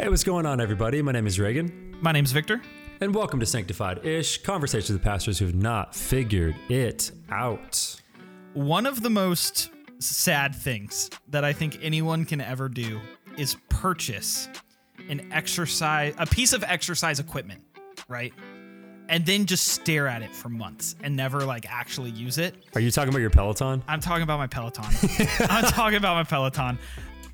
Hey, what's going on, everybody? My name is Reagan, My name's Victor. and welcome to Sanctified Ish Conversations with Pastors who've not figured it out. One of the most sad things that I think anyone can ever do is purchase an exercise, a piece of exercise equipment, right? And then just stare at it for months and never like actually use it. Are you talking about your Peloton? I'm talking about my Peloton. I'm talking about my Peloton.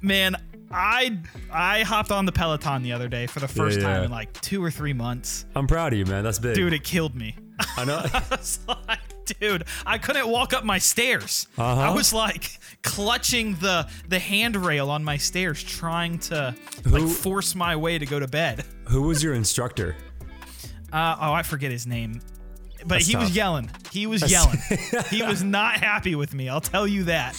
Man, I I hopped on the Peloton the other day for the first Yeah, time in like two or three months. I'm proud of you, man. That's big. Dude, it killed me. I know. I was like, dude, I couldn't walk up my stairs. Uh-huh. I was like clutching the the handrail on my stairs, trying to like Who- force my way to go to bed. Who was your instructor? Uh, oh, I forget his name, but That's he was yelling. He was yelling. he was not happy with me. I'll tell you that.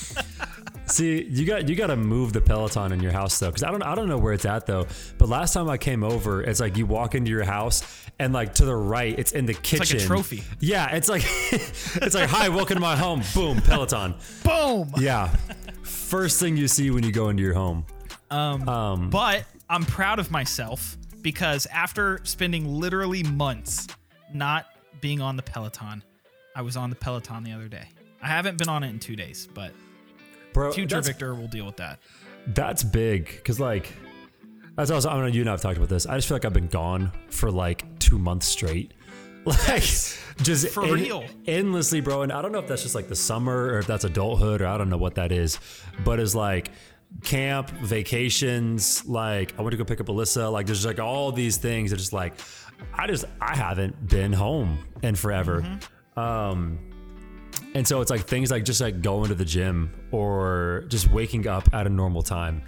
See, you got you got to move the Peloton in your house though, because I don't I don't know where it's at though. But last time I came over, it's like you walk into your house and like to the right, it's in the like a kitchen. trophy. Yeah, it's like it's like hi, welcome to my home. Boom, Peloton. Boom. Yeah, first thing you see when you go into your home. Um, But I'm proud of myself because after spending literally months not being on the Peloton, I was on the Peloton the other day. I haven't been on it in two days, but bro, future Victor will deal with that. that's big because like that's also I don't know you and I've talked about this. I just feel like I've been gone for like two months straight. Like just For en- real. endlessly, bro. And I don't know if that's just like the summer or if that's adulthood or I don't know what that is, but it's like camp, vacations. Like I went to go pick up Alyssa. Like there's like all these things. That just like I just I haven't been home in forever. Um, and so it's like things like just like going to the gym or just waking up at a normal time.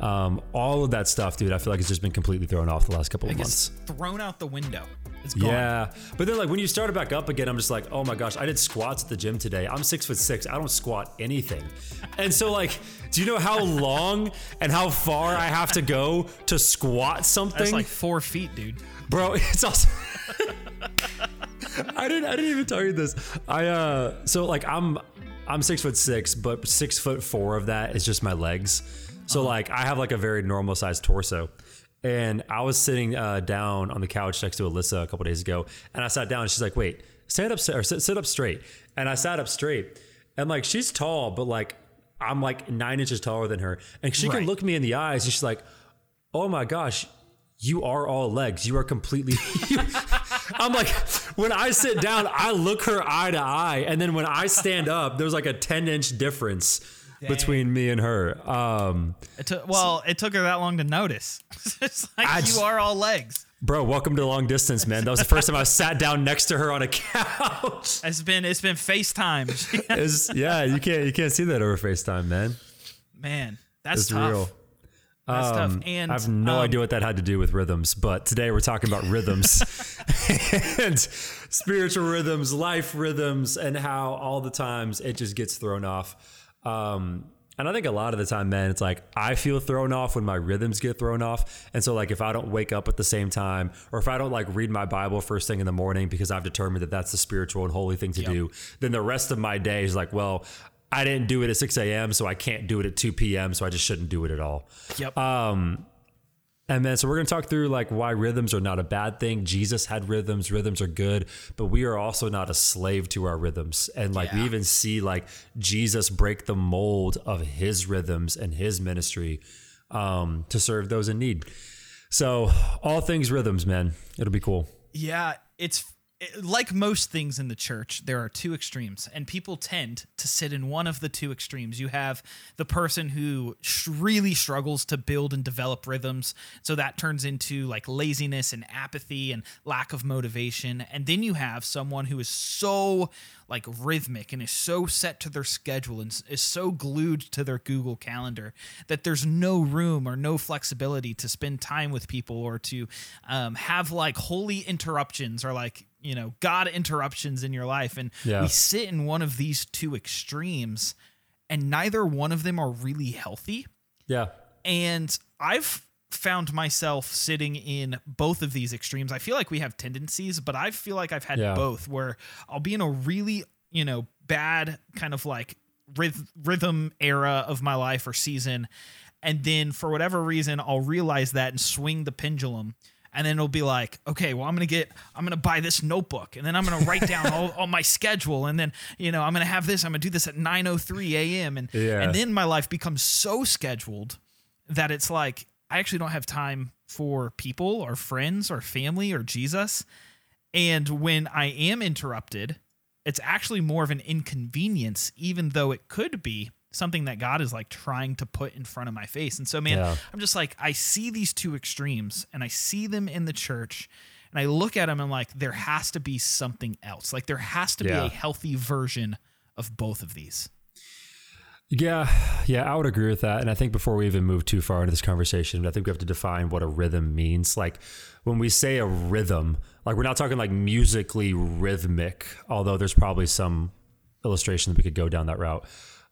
Um, all of that stuff, dude, I feel like it's just been completely thrown off the last couple of It's months. thrown out the window. It's gone. Yeah, but then like when you start it back up again, I'm just like, oh my gosh, I did squats at the gym today. I'm six foot six. I don't squat anything, and so like, do you know how long and how far I have to go to squat something, That's like four feet, dude. bro? It's also. I didn't. I didn't even tell you this. I uh. So like I'm. I'm six foot six, but six foot four of that is just my legs. So like I have like a very normal sized torso. And I was sitting uh, down on the couch next to Alyssa a couple days ago, and I sat down. and She's like, "Wait, stand up, or sit, sit up straight." And I sat up straight, and like she's tall, but like I'm like nine inches taller than her, and she can look me in the eyes, and she's like, "Oh my gosh, you are all legs. You are completely." I'm like, when I sit down, I look her eye to eye, and then when I stand up, there's like a 10 inch difference between me and her. Um, It took well, it took her that long to notice. it's like I you just- are all legs. bro, welcome to long distance, man. That was the first time I sat down next to her on a couch. It's been it's been FaceTime. It's- yeah, you can't you can't see that over FaceTime, man. Man, that's It's tough. real. Um, And I have no um, idea what that had to do with rhythms, but today we're talking about rhythms and spiritual rhythms, life rhythms, and how all the times it just gets thrown off. Um, and I think a lot of the time, man, it's like I feel thrown off when my rhythms get thrown off. And so, like, if I don't wake up at the same time, or if I don't like read my Bible first thing in the morning because I've determined that that's the spiritual and holy thing to do, then the rest of my day is like, well, I didn't do it at 6 a.m., so I can't do it at 2 p.m., so I just shouldn't do it at all. Yep. Um, And then, so we're going to talk through like why rhythms are not a bad thing. Jesus had rhythms, rhythms are good, but we are also not a slave to our rhythms. And like we even see like Jesus break the mold of his rhythms and his ministry um, to serve those in need. So, all things rhythms, man. It'll be cool. Yeah, it's it- like most things in the church, there are two extremes, and people tend to sit in one of the two extremes. You have the person who sh- really struggles to build and develop rhythms, so that turns into like laziness and apathy and lack of motivation. And then you have someone who is so like rhythmic and is so set to their schedule and is so glued to their Google Calendar that there's no room or no flexibility to spend time with people or to um, have like holy interruptions or like you know God interruptions in your life. And Yeah. we sit in one of these two extremes, and neither one of them are really healthy. Yeah. And I've found myself sitting in both of these extremes. I feel like we have tendencies, but I feel like I've had Yeah. both where I'll be in a really, you know, bad kind of like rhythm era of my life or season and then for whatever reason I'll realize that and swing the pendulum and then it'll be like okay well i'm gonna get i'm gonna buy this notebook and then i'm gonna write down all, all my schedule and then you know i'm gonna have this i'm gonna do this at 9.03 a.m and Yeah. and then my life becomes so scheduled that it's like i actually don't have time for people or friends or family or jesus and when i am interrupted it's actually more of an inconvenience even though it could be something that god is like trying to put in front of my face and so man Yeah. I'm just like I see these two extremes and I see them in the church and I look at them and like there has to be something else. Like there has to be a healthy version of both of these. Yeah, yeah, I would agree with that. And I think before we even move too far into this conversation, I think we have to define what a rhythm means. Like when we say a rhythm, like we're not talking like musically rhythmic, although there's probably some illustration that we could go down that route.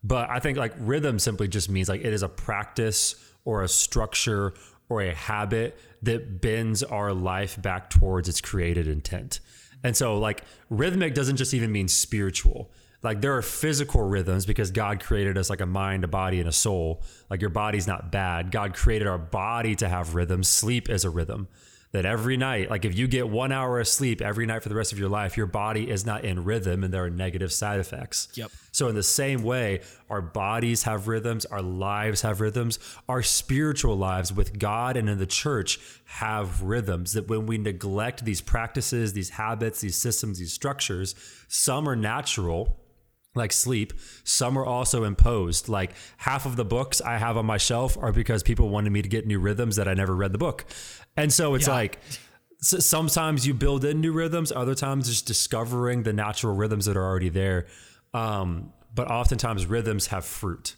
But I think like rhythm simply just means like it is a practice or a structure or a habit that bends our life back towards its created intent. And so like rhythmic doesn't just even mean spiritual. Like there are physical rhythms because God created us like a mind, a body, and a soul. Like your body's not bad. God created our body to have rhythms. Sleep is a rhythm. That every night, like if you get one hour of sleep every night for the rest of your life, your body is not in rhythm and there are negative side effects. Yep. So, in the same way, our bodies have rhythms, our lives have rhythms, our spiritual lives with God and in the church have rhythms. That when we neglect these practices, these habits, these systems, these structures, some are natural, like sleep. Some are also imposed. Like half of the books I have on my shelf are because people wanted me to get new rhythms that I never read the book. And so it's Yeah. like sometimes you build in new rhythms, other times just discovering the natural rhythms that are already there. Um, but oftentimes rhythms have fruit.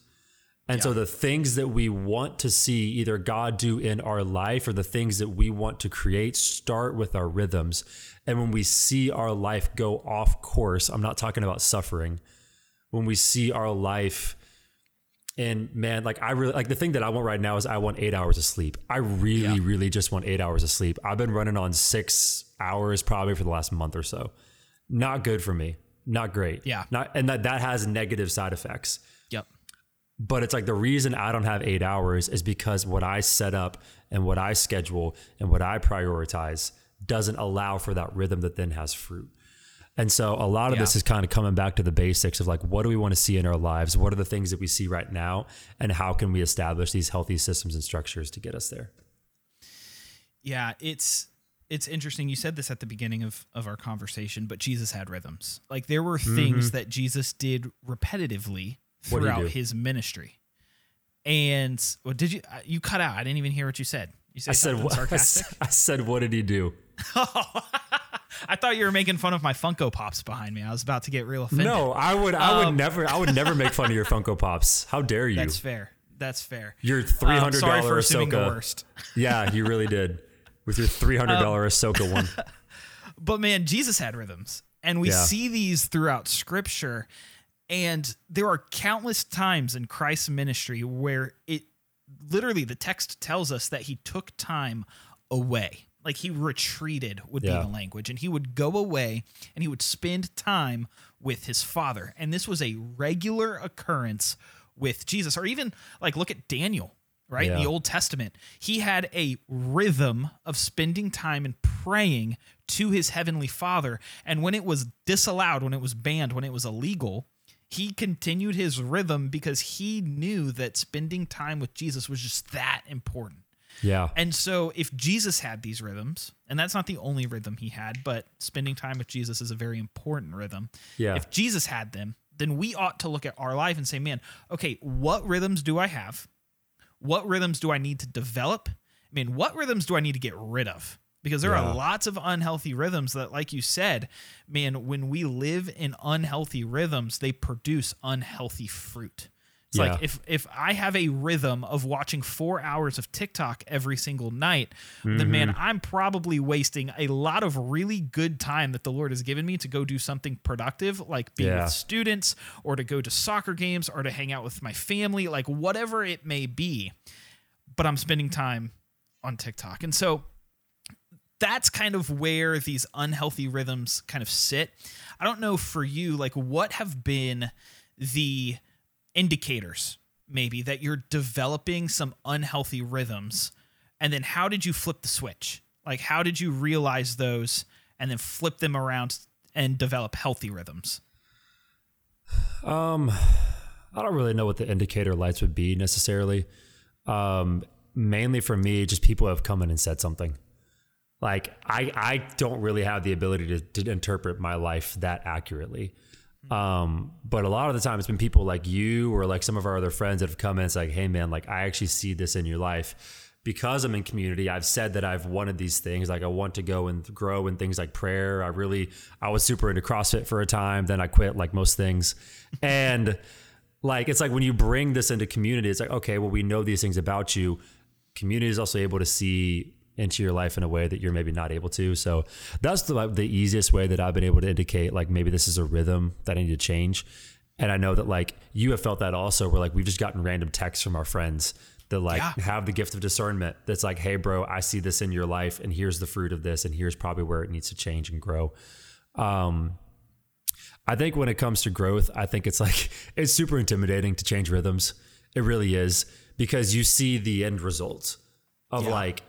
And so the things that we want to see either God do in our life or the things that we want to create start with our rhythms. And when we see our life go off course, I'm not talking about suffering. When we see our life and man, like I really like the thing that I want right now is I want eight hours of sleep. I really, really just want eight hours of sleep. I've been running on six hours probably for the last month or so. Not good for me. Not great. Yeah. Not and that that has negative side effects. Yep. But it's like the reason I don't have eight hours is because what I set up and what I schedule and what I prioritize doesn't allow for that rhythm that then has fruit. And so a lot of this is kind of coming back to the basics of like, what do we want to see in our lives? What are the things that we see right now? And how can we establish these healthy systems and structures to get us there? Yeah, it's it's interesting. You said this at the beginning of, of our conversation, but Jesus had rhythms. Like there were things that Jesus did repetitively Mm-hmm. Throughout do? his ministry. And what did you uh, you cut out? I didn't even hear what you said. You said I said, what, sarcastic. said, I said, what did he do? I thought you were making fun of my Funko Pops behind me. I was about to get real offended. No, I would, I would Um, never, I would never make fun of your Funko Pops. How dare you? that's fair. That's fair. your three Um, hundred sorry for dollar assuming the Ahsoka. worst. Yeah, you really did. With your three hundred dollar Um, Ahsoka one. But man, Jesus had rhythms. And we Yeah. see these throughout scripture. And there are countless times in Christ's ministry where it literally the text tells us that he took time away. Like he retreated would Yeah. be the language. And he would go away and he would spend time with his father. And this was a regular occurrence with Jesus. Or even like look at Daniel, right? In the Old Testament. He had a rhythm of spending time and praying to his heavenly father. And when it was disallowed, when it was banned, when it was illegal, he continued his rhythm because he knew that spending time with Jesus was just that important. Yeah. And so, if Jesus had these rhythms, and that's not the only rhythm he had, but spending time with Jesus is a very important rhythm. Yeah. If Jesus had them, then we ought to look at our life and say, man, okay, what rhythms do I have? What rhythms do I need to develop? I mean, what rhythms do I need to get rid of? Because there Yeah. are lots of unhealthy rhythms that, like you said, man, when we live in unhealthy rhythms, they produce unhealthy fruit. It's Yeah. like if if I have a rhythm of watching four hours of TikTok every single night, then man, Mm-hmm. I'm probably wasting a lot of really good time that the Lord has given me to go do something productive, like be Yeah. with students or to go to soccer games or to hang out with my family, like whatever it may be. But I'm spending time on TikTok. And so that's kind of where these unhealthy rhythms kind of sit. I don't know for you, like what have been the indicators maybe that you're developing some unhealthy rhythms. And then how did you flip the switch? Like how did you realize those and then flip them around and develop healthy rhythms? Um i don't really know what the indicator lights would be necessarily. Um mainly for me just people have come in and said something. Like i i don't really have the ability to, to interpret my life that accurately um, but a lot of the time it's been people like you or like some of our other friends that have come in. It's like, hey man, like I actually see this in your life because I'm in community. I've said that I've wanted these things. Like I want to go and grow in things like prayer. I really, I was super into CrossFit for a time. Then I quit like most things. And like, it's like when you bring this into community, it's like, okay, well, we know these things about you. Community is also able to see into your life in a way that you're maybe not able to. So that's the, the easiest way that I've been able to indicate like maybe this is a rhythm that I need to change. And I know that like you have felt that also where like we've just gotten random texts from our friends that like yeah. have the gift of discernment that's like, hey bro, I see this in your life and here's the fruit of this and here's probably where it needs to change and grow. Um I think when it comes to growth, I think it's like it's super intimidating to change rhythms. It really is because you see the end results of yeah. like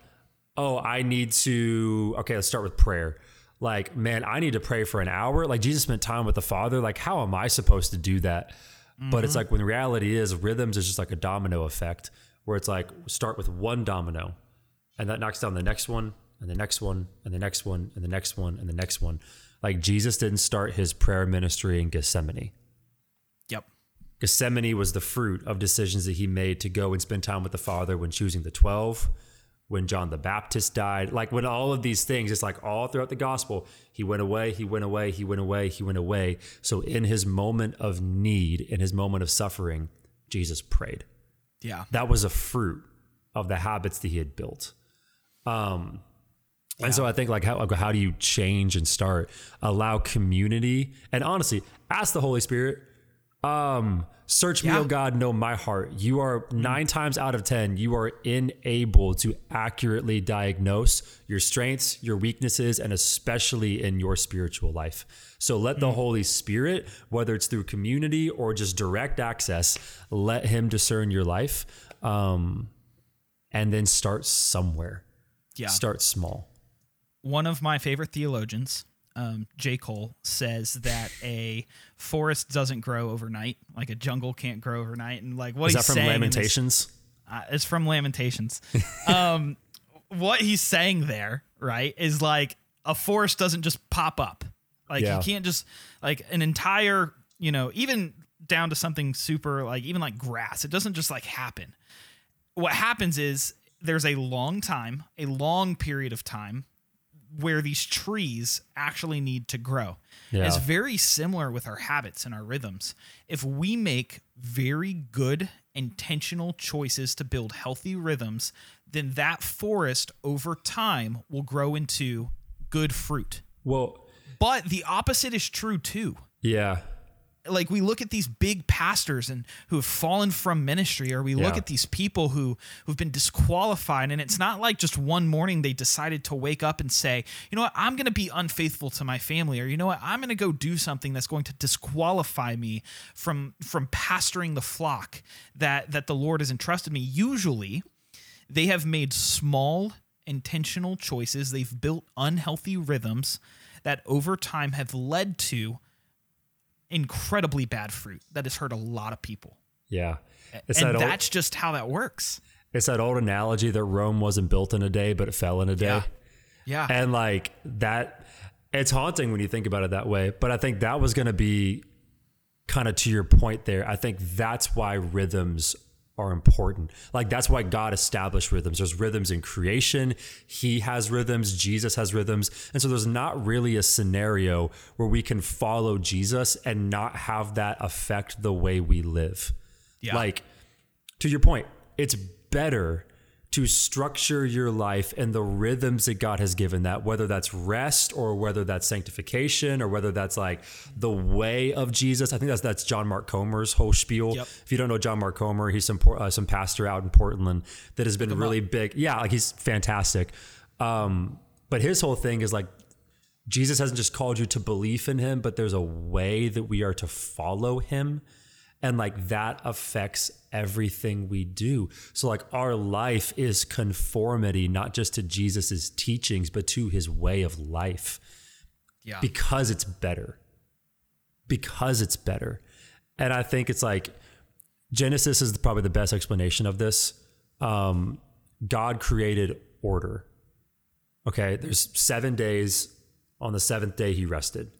oh, I need to, okay, let's start with prayer. Like, man, I need to pray for an hour. Like, Jesus spent time with the Father. Like, how am I supposed to do that? Mm-hmm. But it's mm-hmm. like when the reality is, rhythms is just like a domino effect where it's like start with one domino and that knocks down the next one and the next one and the next one and the next one and the next one. Like, Jesus didn't start his prayer ministry in Gethsemane. Yep. Gethsemane was the fruit of decisions that he made to go and spend time with the Father when choosing the 12 when John the Baptist died, like when all of these things, it's like all throughout the gospel, he went away, he went away, he went away, he went away. So in his moment of need, in his moment of suffering, Jesus prayed. Yeah. That was a fruit of the habits that he had built. Um, yeah. And so I think like how how do you change and start allow community and honestly ask the Holy Spirit um Search me, yeah. oh God, know my heart. You are nine times out of 10, you are unable to accurately diagnose your strengths, your weaknesses, and especially in your spiritual life. So let mm. the Holy Spirit, whether it's through community or just direct access, let Him discern your life. Um, and then start somewhere. Yeah. Start small. One of my favorite theologians, um, J. Cole says that a forest doesn't grow overnight, like a jungle can't grow overnight, and like what is he's that from Lamentations? Uh, it's from Lamentations. um, what he's saying there, right, is like a forest doesn't just pop up. Like yeah. you can't just like an entire, you know, even down to something super like even like grass. It doesn't just like happen. What happens is there's a long time, a long period of time where these trees actually need to grow. Yeah. It's very similar with our habits and our rhythms. If we make very good intentional choices to build healthy rhythms, then that forest over time will grow into good fruit. Well, but the opposite is true too. Yeah like we look at these big pastors and who have fallen from ministry or we yeah. look at these people who who've been disqualified and it's not like just one morning they decided to wake up and say you know what? I'm going to be unfaithful to my family or you know what? I'm going to go do something that's going to disqualify me from from pastoring the flock that that the lord has entrusted me. Usually they have made small intentional choices. They've built unhealthy rhythms that over time have led to incredibly bad fruit that has hurt a lot of people. Yeah. It's and that that's old, just how that works. It's that old analogy that Rome wasn't built in a day, but it fell in a day. Yeah. yeah. And like that, it's haunting when you think about it that way. But I think that was going to be kind of to your point there. I think that's why rhythms are important. Like that's why God established rhythms. There's rhythms in creation. He has rhythms. Jesus has rhythms. And so there's not really a scenario where we can follow Jesus and not have that affect the way we live. Yeah. Like to your point, it's better to structure your life and the rhythms that God has given that, whether that's rest or whether that's sanctification or whether that's like the way of Jesus. I think that's that's John Mark Comer's whole spiel. Yep. If you don't know John Mark Comer, he's some uh, some pastor out in Portland that has been really up. big. Yeah, like he's fantastic. Um, but his whole thing is like Jesus hasn't just called you to belief in him, but there's a way that we are to follow him. And like that affects everything we do. So, like, our life is conformity, not just to Jesus's teachings, but to his way of life Yeah. because it's better. Because it's better. And I think it's like Genesis is probably the best explanation of this. Um, God created order. Okay, there's seven days. On the seventh day, he rested.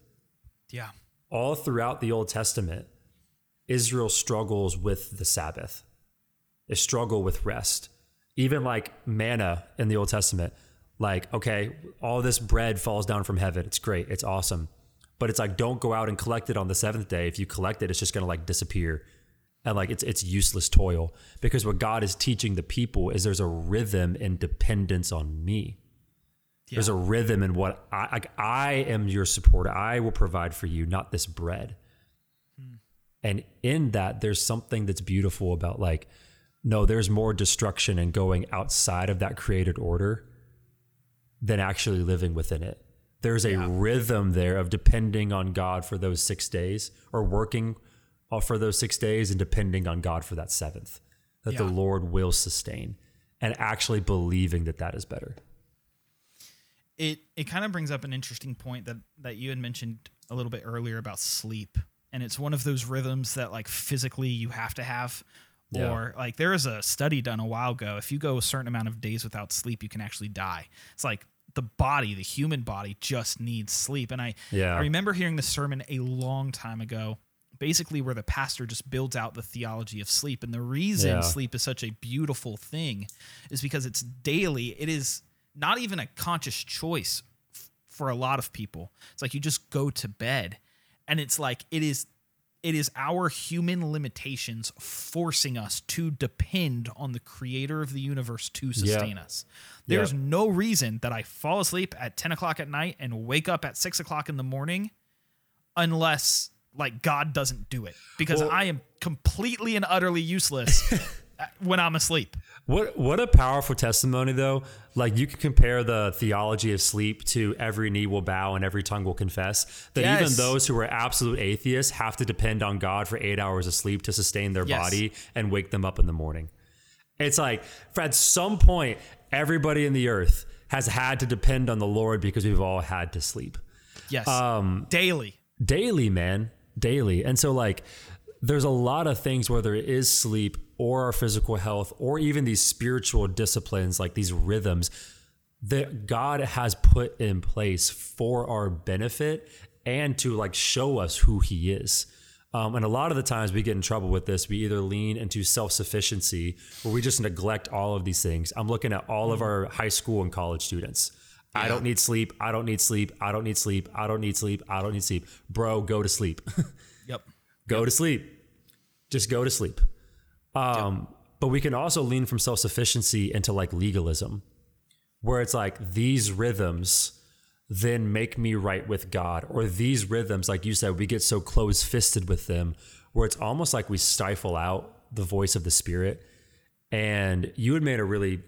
yeah. All throughout the Old Testament, Israel struggles with the Sabbath. They struggle with rest. Even like manna in the Old Testament, like, okay, all this bread falls down from heaven. It's great. It's awesome. But it's like, don't go out and collect it on the seventh day. If you collect it, it's just going to like disappear. And like, it's, it's useless toil because what God is teaching the people is there's a rhythm and dependence on me. There's a rhythm in what I, like, I am your supporter. I will provide for you, not this bread. And in that, there's something that's beautiful about like, no, there's more destruction and going outside of that created order than actually living within it. There's a rhythm there of depending on God for those six days or working uh, for those six days and depending on God for that seventh, that the Lord will sustain and actually believing that that is better. it it kind of brings up an interesting point that that you had mentioned a little bit earlier about sleep and it's one of those rhythms that like physically you have to have Yeah. or like there is a study done a while ago if you go a certain amount of days without sleep you can actually die it's like the body the human body just needs sleep and i Yeah. i remember hearing the sermon a long time ago basically where the pastor just builds out the theology of sleep and the reason Yeah. sleep is such a beautiful thing is because it's daily it is not even a conscious choice f- for a lot of people it's like you just go to bed and it's like it is it is our human limitations forcing us to depend on the creator of the universe to sustain us. There's Yeah. no reason that i fall asleep at 10 o'clock at night and wake up at 6 o'clock in the morning unless like god doesn't do it. Because Well- i am completely and utterly useless when i'm asleep What what a powerful testimony though. Like you can compare the theology of sleep to every knee will bow and every tongue will confess. That even those who are absolute atheists have to depend on God for eight hours of sleep to sustain their Yes. body and wake them up in the morning. It's like for at some point, everybody in the earth has had to depend on the Lord because we've all had to sleep yes Um, daily daily, man, daily. And so, like, there's a lot of things, where there is sleep or our physical health or even these spiritual disciplines, like these rhythms that God has put in place for our benefit and to like show us who He is. Um, and a lot of the times we get in trouble with this. We either lean into self sufficiency or we just neglect all of these things. I'm looking at all of our high school and college students. I don't need sleep. I don't need sleep. I don't need sleep. I don't need sleep. I don't need sleep. Bro, go to sleep. yep go to sleep. Just go to sleep. Um, But we can also lean from self sufficiency into like legalism, where it's like these rhythms then make me right with God, or these rhythms, like you said, we get so close fisted with them, where it's almost like we stifle out the voice of the Spirit. And you had made a really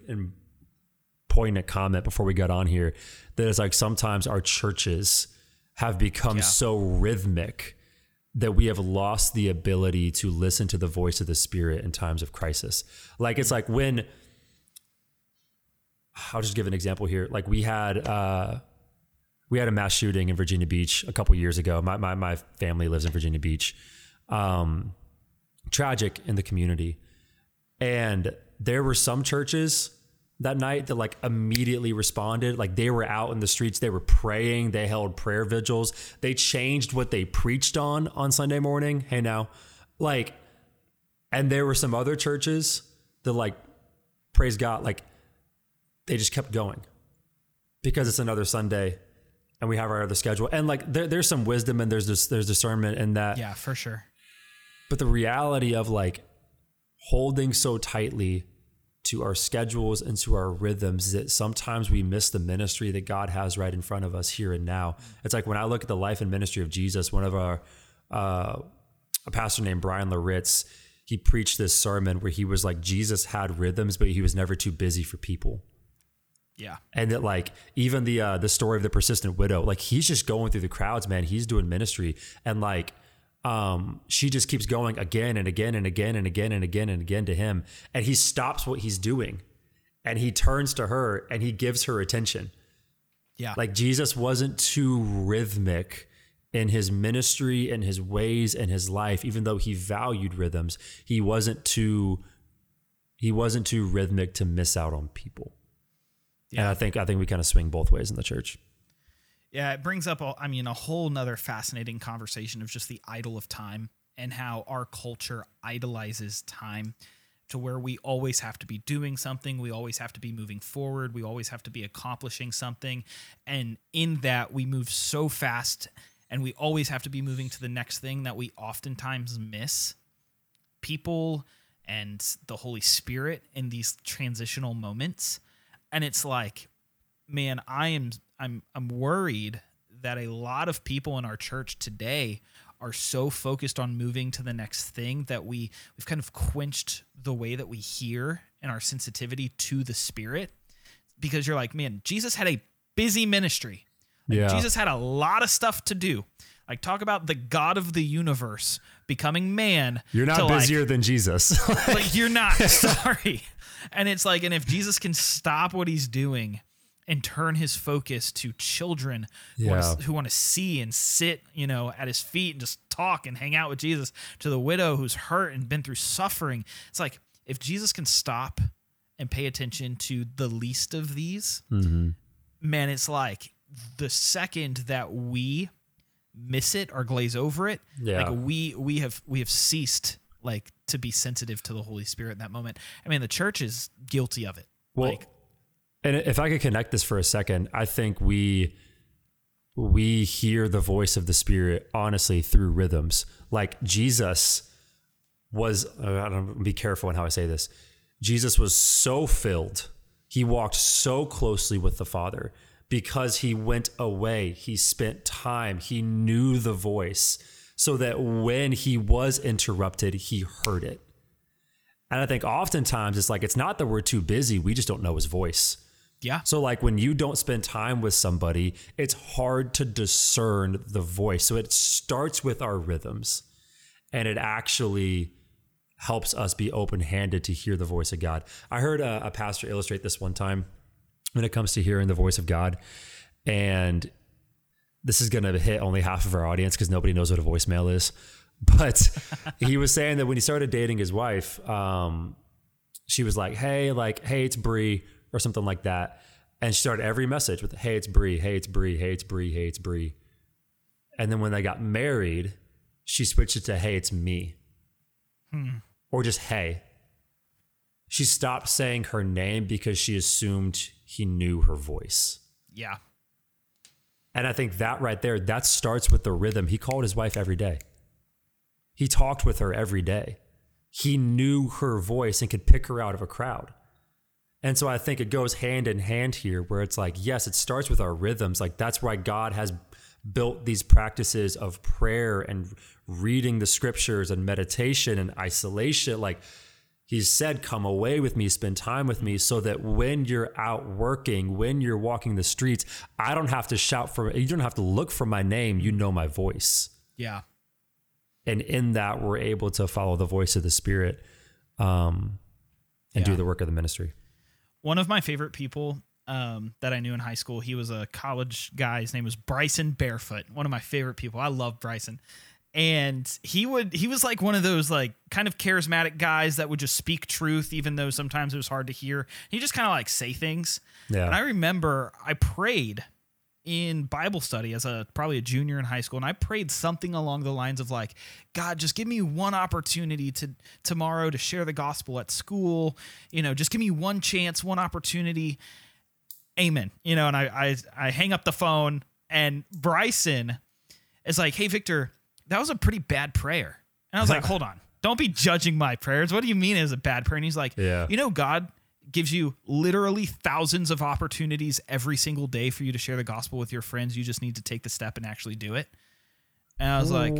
poignant comment before we got on here that it's like sometimes our churches have become Yeah. so rhythmic that we have lost the ability to listen to the voice of the spirit in times of crisis. Like it's like when I'll just give an example here. Like we had uh we had a mass shooting in Virginia Beach a couple years ago. My my my family lives in Virginia Beach. Um tragic in the community. And there were some churches that night that like immediately responded. Like they were out in the streets, they were praying, they held prayer vigils, they changed what they preached on on Sunday morning. Hey, now, like, and there were some other churches that like, praise God, like they just kept going because it's another Sunday and we have our other schedule. And like, there, there's some wisdom and there's this, there's discernment in that yeah for sure but the reality of like holding so tightly to our schedules and to our rhythms that sometimes we miss the ministry that God has right in front of us here and now. It's like when I look at the life and ministry of Jesus, one of our uh, a pastor named Brian Loritts, he preached this sermon where he was like Jesus had rhythms, but he was never too busy for people. Yeah. And that like even the uh the story of the persistent widow like he's just going through the crowds man. He's doing ministry. And like um, she just keeps going again and again and again and again and again and again to him. And he stops what he's doing and he turns to her and he gives her attention. Yeah. Like Jesus wasn't too rhythmic in his ministry and his ways and his life, even though he valued rhythms, he wasn't too he wasn't too rhythmic to miss out on people. Yeah. And I think I think we kind of swing both ways in the church. Yeah, it brings up, a, I mean, a whole nother fascinating conversation of just the idol of time and how our culture idolizes time to where we always have to be doing something, we always have to be moving forward, we always have to be accomplishing something. And in that, we move so fast and we always have to be moving to the next thing that we oftentimes miss people and the Holy Spirit in these transitional moments. And it's like, man, I am I'm I'm worried that a lot of people in our church today are so focused on moving to the next thing that we we've kind of quenched the way that we hear and our sensitivity to the spirit because you're like, man, Jesus had a busy ministry. Like, yeah. Jesus had a lot of stuff to do. Like talk about the God of the universe becoming man. You're not busier like, than Jesus. like you're not. Sorry. And it's like, and if Jesus can stop what he's doing and turn his focus to children yeah. who want to see and sit, you know, at his feet and just talk and hang out with Jesus, to the widow who's hurt and been through suffering. It's like if Jesus can stop and pay attention to the least of these, mm-hmm. man, it's like the second that we miss it or glaze over it, yeah. like we we have we have ceased like to be sensitive to the Holy Spirit in that moment. I mean, the church is guilty of it. Well, like, and if I could connect this for a second, I think we we hear the voice of the Spirit honestly through rhythms. Like Jesus was, uh, I don't know, be careful in how I say this. Jesus was so filled, he walked so closely with the Father because he went away. He spent time. He knew the voice so that when he was interrupted, he heard it. And I think oftentimes it's like, it's not that we're too busy, we just don't know his voice. Yeah. So like when you don't spend time with somebody, it's hard to discern the voice. So it starts with our rhythms and it actually helps us be open-handed to hear the voice of God. I heard a, a pastor illustrate this one time when it comes to hearing the voice of God and this is going to hit only half of our audience because nobody knows what a voicemail is. But he was saying that when he started dating his wife, um, she was like, "Hey, like, hey, it's Bree or something like that. And she started every message with, hey, it's Bree, hey, it's Bree, hey, it's Bree, hey, it's Bree. And then when they got married, she switched it to, hey, it's me. Hmm. Or just, hey. She stopped saying her name because she assumed he knew her voice. Yeah. And I think that right there, that starts with the rhythm. He called his wife every day. He talked with her every day. He knew her voice and could pick her out of a crowd. And so I think it goes hand in hand here where it's like, yes, it starts with our rhythms. Like that's why God has built these practices of prayer and reading the scriptures and meditation and isolation. Like he's said, come away with me, spend time with me, so that when you're out working, when you're walking the streets, I don't have to shout for, you don't have to look for my name. You know my voice. Yeah. And in that, we're able to follow the voice of the Spirit um, and yeah. do the work of the ministry one of my favorite people um, that I knew in high school. He was a college guy. His name was Bryson Barefoot. One of my favorite people. I love Bryson. And he would he was like one of those like kind of charismatic guys that would just speak truth, even though sometimes it was hard to hear. He just kind of like say things. Yeah. And I remember I prayed in Bible study as a probably a junior in high school, and I prayed something along the lines of like, God, just give me one opportunity to tomorrow to share the gospel at school. You know, just give me one chance, one opportunity. Amen. You know, and I I, I hang up the phone, and Bryson is like, Hey, Victor, that was a pretty bad prayer. And I was like, Hold on, don't be judging my prayers. What do you mean is a bad prayer? And he's like, Yeah, you know, God gives you literally thousands of opportunities every single day for you to share the gospel with your friends. You just need to take the step and actually do it. And I was Ooh. like,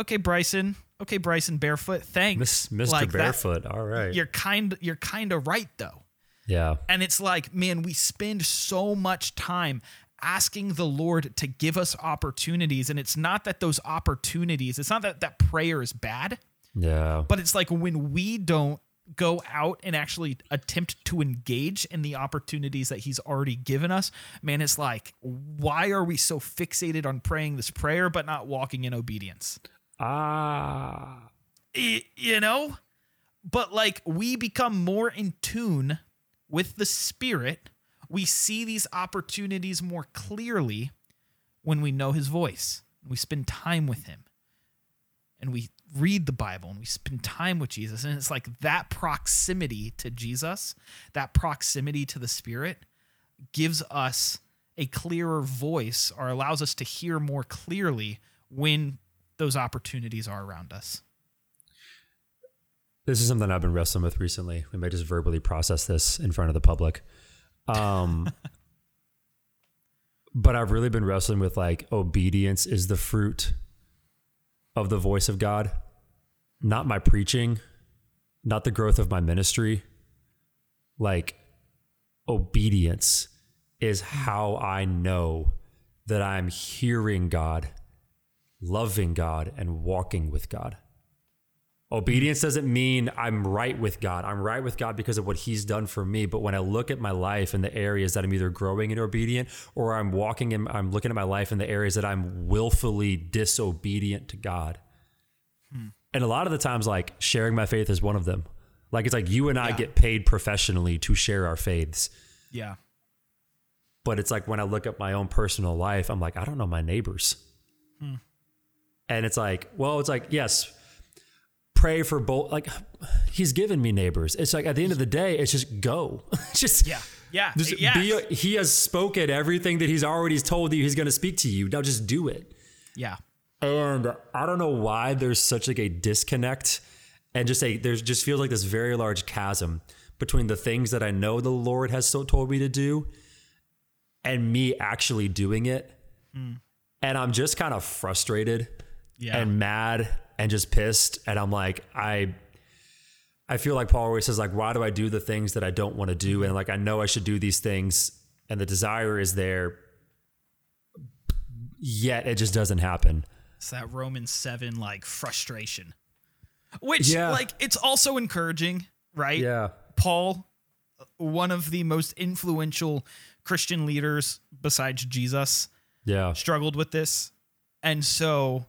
okay, Bryson. Okay, Bryson Barefoot. Thanks, Mr. Like Barefoot. That, All right. You're kind. You're kind of right though. Yeah. And it's like, man, we spend so much time asking the Lord to give us opportunities. And it's not that those opportunities, it's not that that prayer is bad, Yeah. but it's like when we don't go out and actually attempt to engage in the opportunities that he's already given us, man, it's like, why are we so fixated on praying this prayer but not walking in obedience? Ah. You know? But like we become more in tune with the spirit, we see these opportunities more clearly when we know his voice. We spend time with him. And we read the Bible and we spend time with Jesus. And it's like that proximity to Jesus, that proximity to the Spirit, gives us a clearer voice or allows us to hear more clearly when those opportunities are around us. This is something I've been wrestling with recently. We may just verbally process this in front of the public. Um, but I've really been wrestling with like obedience is the fruit of the voice of God, not my preaching, not the growth of my ministry. Like obedience is how I know that I'm hearing God, loving God, and walking with God. Obedience doesn't mean I'm right with God. I'm right with God because of what He's done for me. But when I look at my life in the areas that I'm either growing in obedient or I'm walking in, I'm looking at my life in the areas that I'm willfully disobedient to God. Hmm. And a lot of the times, like sharing my faith is one of them. Like it's like you and I Yeah. get paid professionally to share our faiths. Yeah. But it's like when I look at my own personal life, I'm like, I don't know my neighbors. Hmm. And it's like, well, it's like, yes, pray for both. Like, he's given me neighbors. It's like at the end of the day, it's just go. just Yeah. Yeah. Just yes. be a, he has spoken everything that he's already told you he's going to speak to you. Now just do it. yeah. And I don't know why there's such like a disconnect and just a there's just feels like this very large chasm between the things that I know the Lord has so told me to do and me actually doing it. Hmm. And I'm just kind of frustrated Yeah. and mad and just pissed and I'm like I I feel like Paul always says like why do I do the things that I don't want to do and like I know I should do these things and the desire is there yet it just doesn't happen. It's that Romans 7 like frustration. Which Yeah. like it's also encouraging, right? Yeah. Paul, uh, one of the most influential Christian leaders besides Jesus, Yeah. struggled with this. And so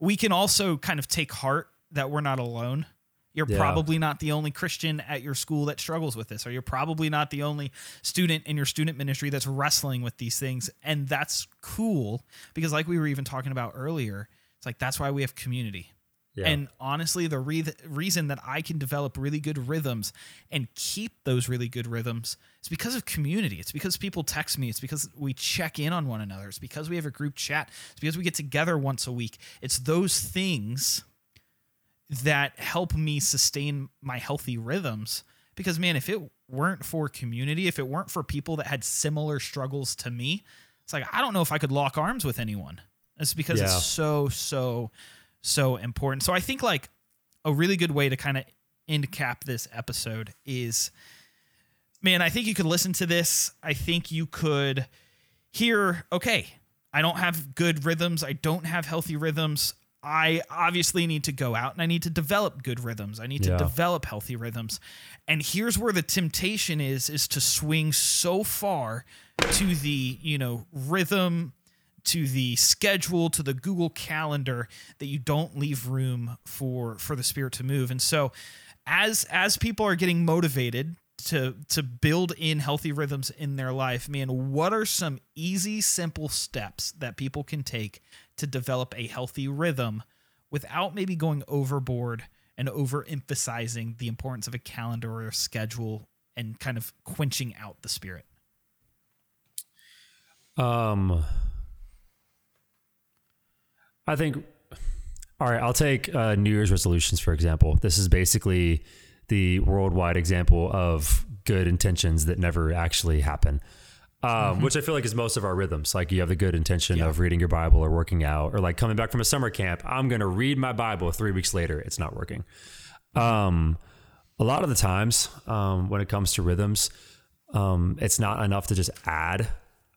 we can also kind of take heart that we're not alone. You're Yeah. probably not the only Christian at your school that struggles with this, or you're probably not the only student in your student ministry that's wrestling with these things. And that's cool because, like we were even talking about earlier, it's like that's why we have community. Yeah. And honestly, the re- reason that I can develop really good rhythms and keep those really good rhythms is because of community. It's because people text me. It's because we check in on one another. It's because we have a group chat. It's because we get together once a week. It's those things that help me sustain my healthy rhythms. Because, man, if it weren't for community, if it weren't for people that had similar struggles to me, it's like I don't know if I could lock arms with anyone. It's because Yeah. it's so, so, so important. So I think like a really good way to kind of end cap this episode is man, I think you could listen to this. I think you could hear, okay, I don't have good rhythms. I don't have healthy rhythms. I obviously need to go out and I need to develop good rhythms. I need to Yeah. develop healthy rhythms. And here's where the temptation is is to swing so far to the, you know, rhythm to the schedule to the Google Calendar that you don't leave room for for the spirit to move. And so as as people are getting motivated to to build in healthy rhythms in their life, man, what are some easy simple steps that people can take to develop a healthy rhythm without maybe going overboard and overemphasizing the importance of a calendar or a schedule and kind of quenching out the spirit? Um, I think. All right, I'll take uh, New Year's resolutions for example. This is basically the worldwide example of good intentions that never actually happen. Um, Which I feel like is most of our rhythms. Like you have the good intention of reading your Bible or working out, or like coming back from a summer camp. I'm going to read my Bible. Three weeks later, it's not working. Um, a lot of the times, um, when it comes to rhythms, um, it's not enough to just add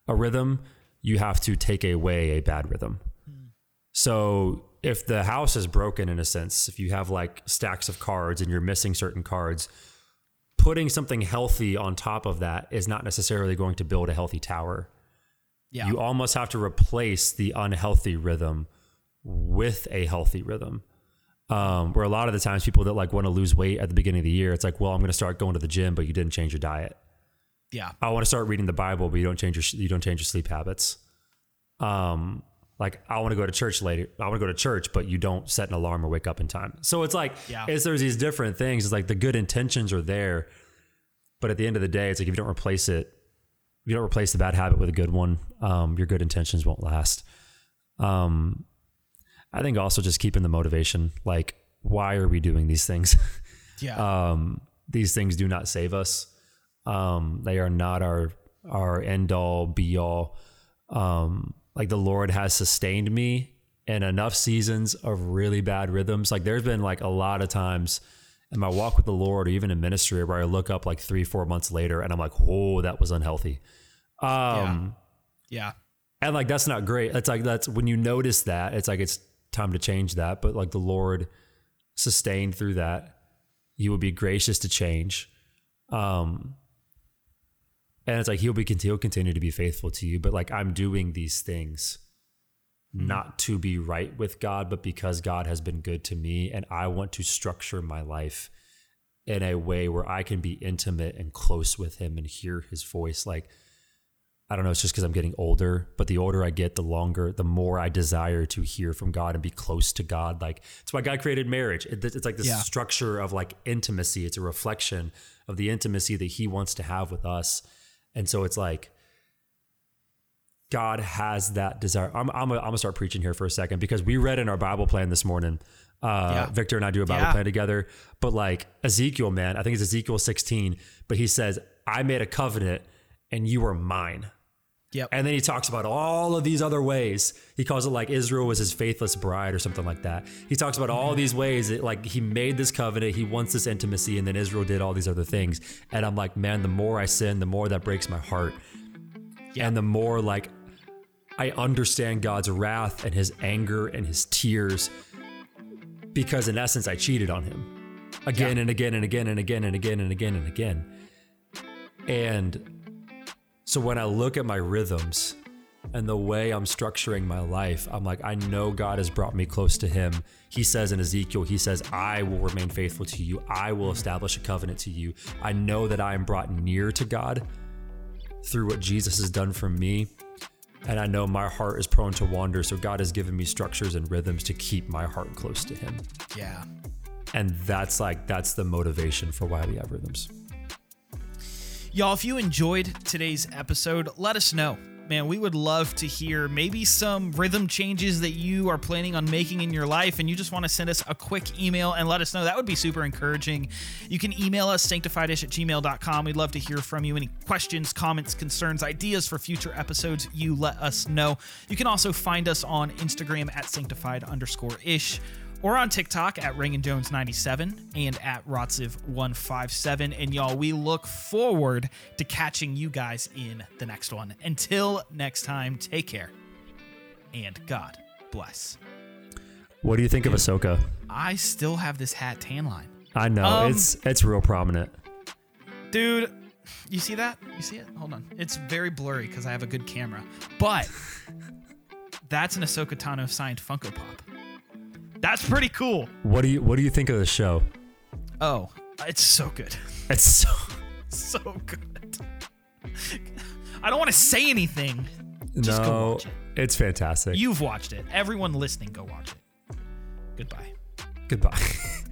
a rhythm. you have to take away a bad rhythm. So if the house is broken in a sense, if you have like stacks of cards and you're missing certain cards, putting something healthy on top of that is not necessarily going to build a healthy tower. Yeah. You almost have to replace the unhealthy rhythm with a healthy rhythm. Um, where a lot of the times people that like want to lose weight at the beginning of the year, it's like, well, I'm going to start going to the gym, but you didn't change your diet. yeah. I want to start reading the Bible, but you don't change your you don't change your sleep habits. Um, like I want to go to church later. I want to go to church, but you don't set an alarm or wake up in time. So it's like Yeah. it's there's these different things. It's like the good intentions are there, but at the end of the day, it's like if you don't replace it, if you don't replace the bad habit with a good one, um, your good intentions won't last. Um, I think also just keeping the motivation. Like, why are we doing these things? Yeah. um, these things do not save us. Um, they are not our our end all be all. Um, like the Lord has sustained me in enough seasons of really bad rhythms. Like there's been like a lot of times in my walk with the Lord, or even in ministry, where I look up like three, four months later, and I'm like, "Whoa, that was unhealthy." Um, yeah. and like that's not great. It's like that's when you notice that, it's like it's time to change that. But like the Lord sustained through that. He will be gracious to change. Um and it's like he'll be he'll continue to be faithful to you. But like I'm doing these things mm-hmm. not to be right with God, but because God has been good to me and I want to structure my life in a way where I can be intimate and close with him and hear his voice. Like I don't know, it's just because I'm getting older, but the older I get, the longer, the more I desire to hear from God and be close to God. Like, it's why God created marriage. It- it's like this Yeah. structure of like intimacy. It's a reflection of the intimacy that He wants to have with us. And so it's like, God has that desire. I'm, I'm, gonna- I'm gonna start preaching here for a second because we read in our Bible plan this morning. Uh, Yeah. Victor and I do a Bible Yeah. plan together, but like Ezekiel, man, I think it's Ezekiel 16, but he says, I made a covenant and you are mine. Yep. And then he talks about all of these other ways. He calls it like Israel was his faithless bride or something like that. He talks about all mm-hmm. these ways that like he made this covenant, he wants this intimacy, and then Israel did all these other things. And I'm like, man, the more I sin, the more that breaks my heart. And the more like I understand God's wrath and his anger and his tears because in essence I cheated on him again Yeah. and again and again and again and again and again and again. And so when I look at my rhythms and the way I'm structuring my life, I'm like, I know God has brought me close to Him. He says in Ezekiel, He says, I will remain faithful to you. I will establish a covenant to you. I know that I am brought near to God through what Jesus has done for me. And I know my heart is prone to wander. So God has given me structures and rhythms to keep my heart close to Him. Yeah. And that's like, that's the motivation for why we have rhythms. Y'all, if you enjoyed today's episode, let us know. Man, we would love to hear maybe some rhythm changes that you are planning on making in your life, and you just want to send us a quick email and let us know. That would be super encouraging. You can email us sanctifiedish at gmail.com. We'd love to hear from you. Any questions, comments, concerns, ideas for future episodes, you let us know. You can also find us on Instagram at sanctified underscore ish or on TikTok at Reagan Jones 97 and at Rotziv 157. And y'all, we look forward to catching you guys in the next one. Until next time, take care and God bless. What do you think of Ahsoka? I still have this hat tan line. I know Um, it's it's real prominent. Dude, you see that? You see it? Hold on. It's very blurry because I have a good camera. But that's an Ahsoka Tano signed Funko Pop. That's pretty cool. What do you What do you think of the show? Oh, it's so good. It's so so good. I don't want to say anything. Just go no, watch it. it's fantastic. You've watched it. Everyone listening, go watch it. Goodbye. Goodbye.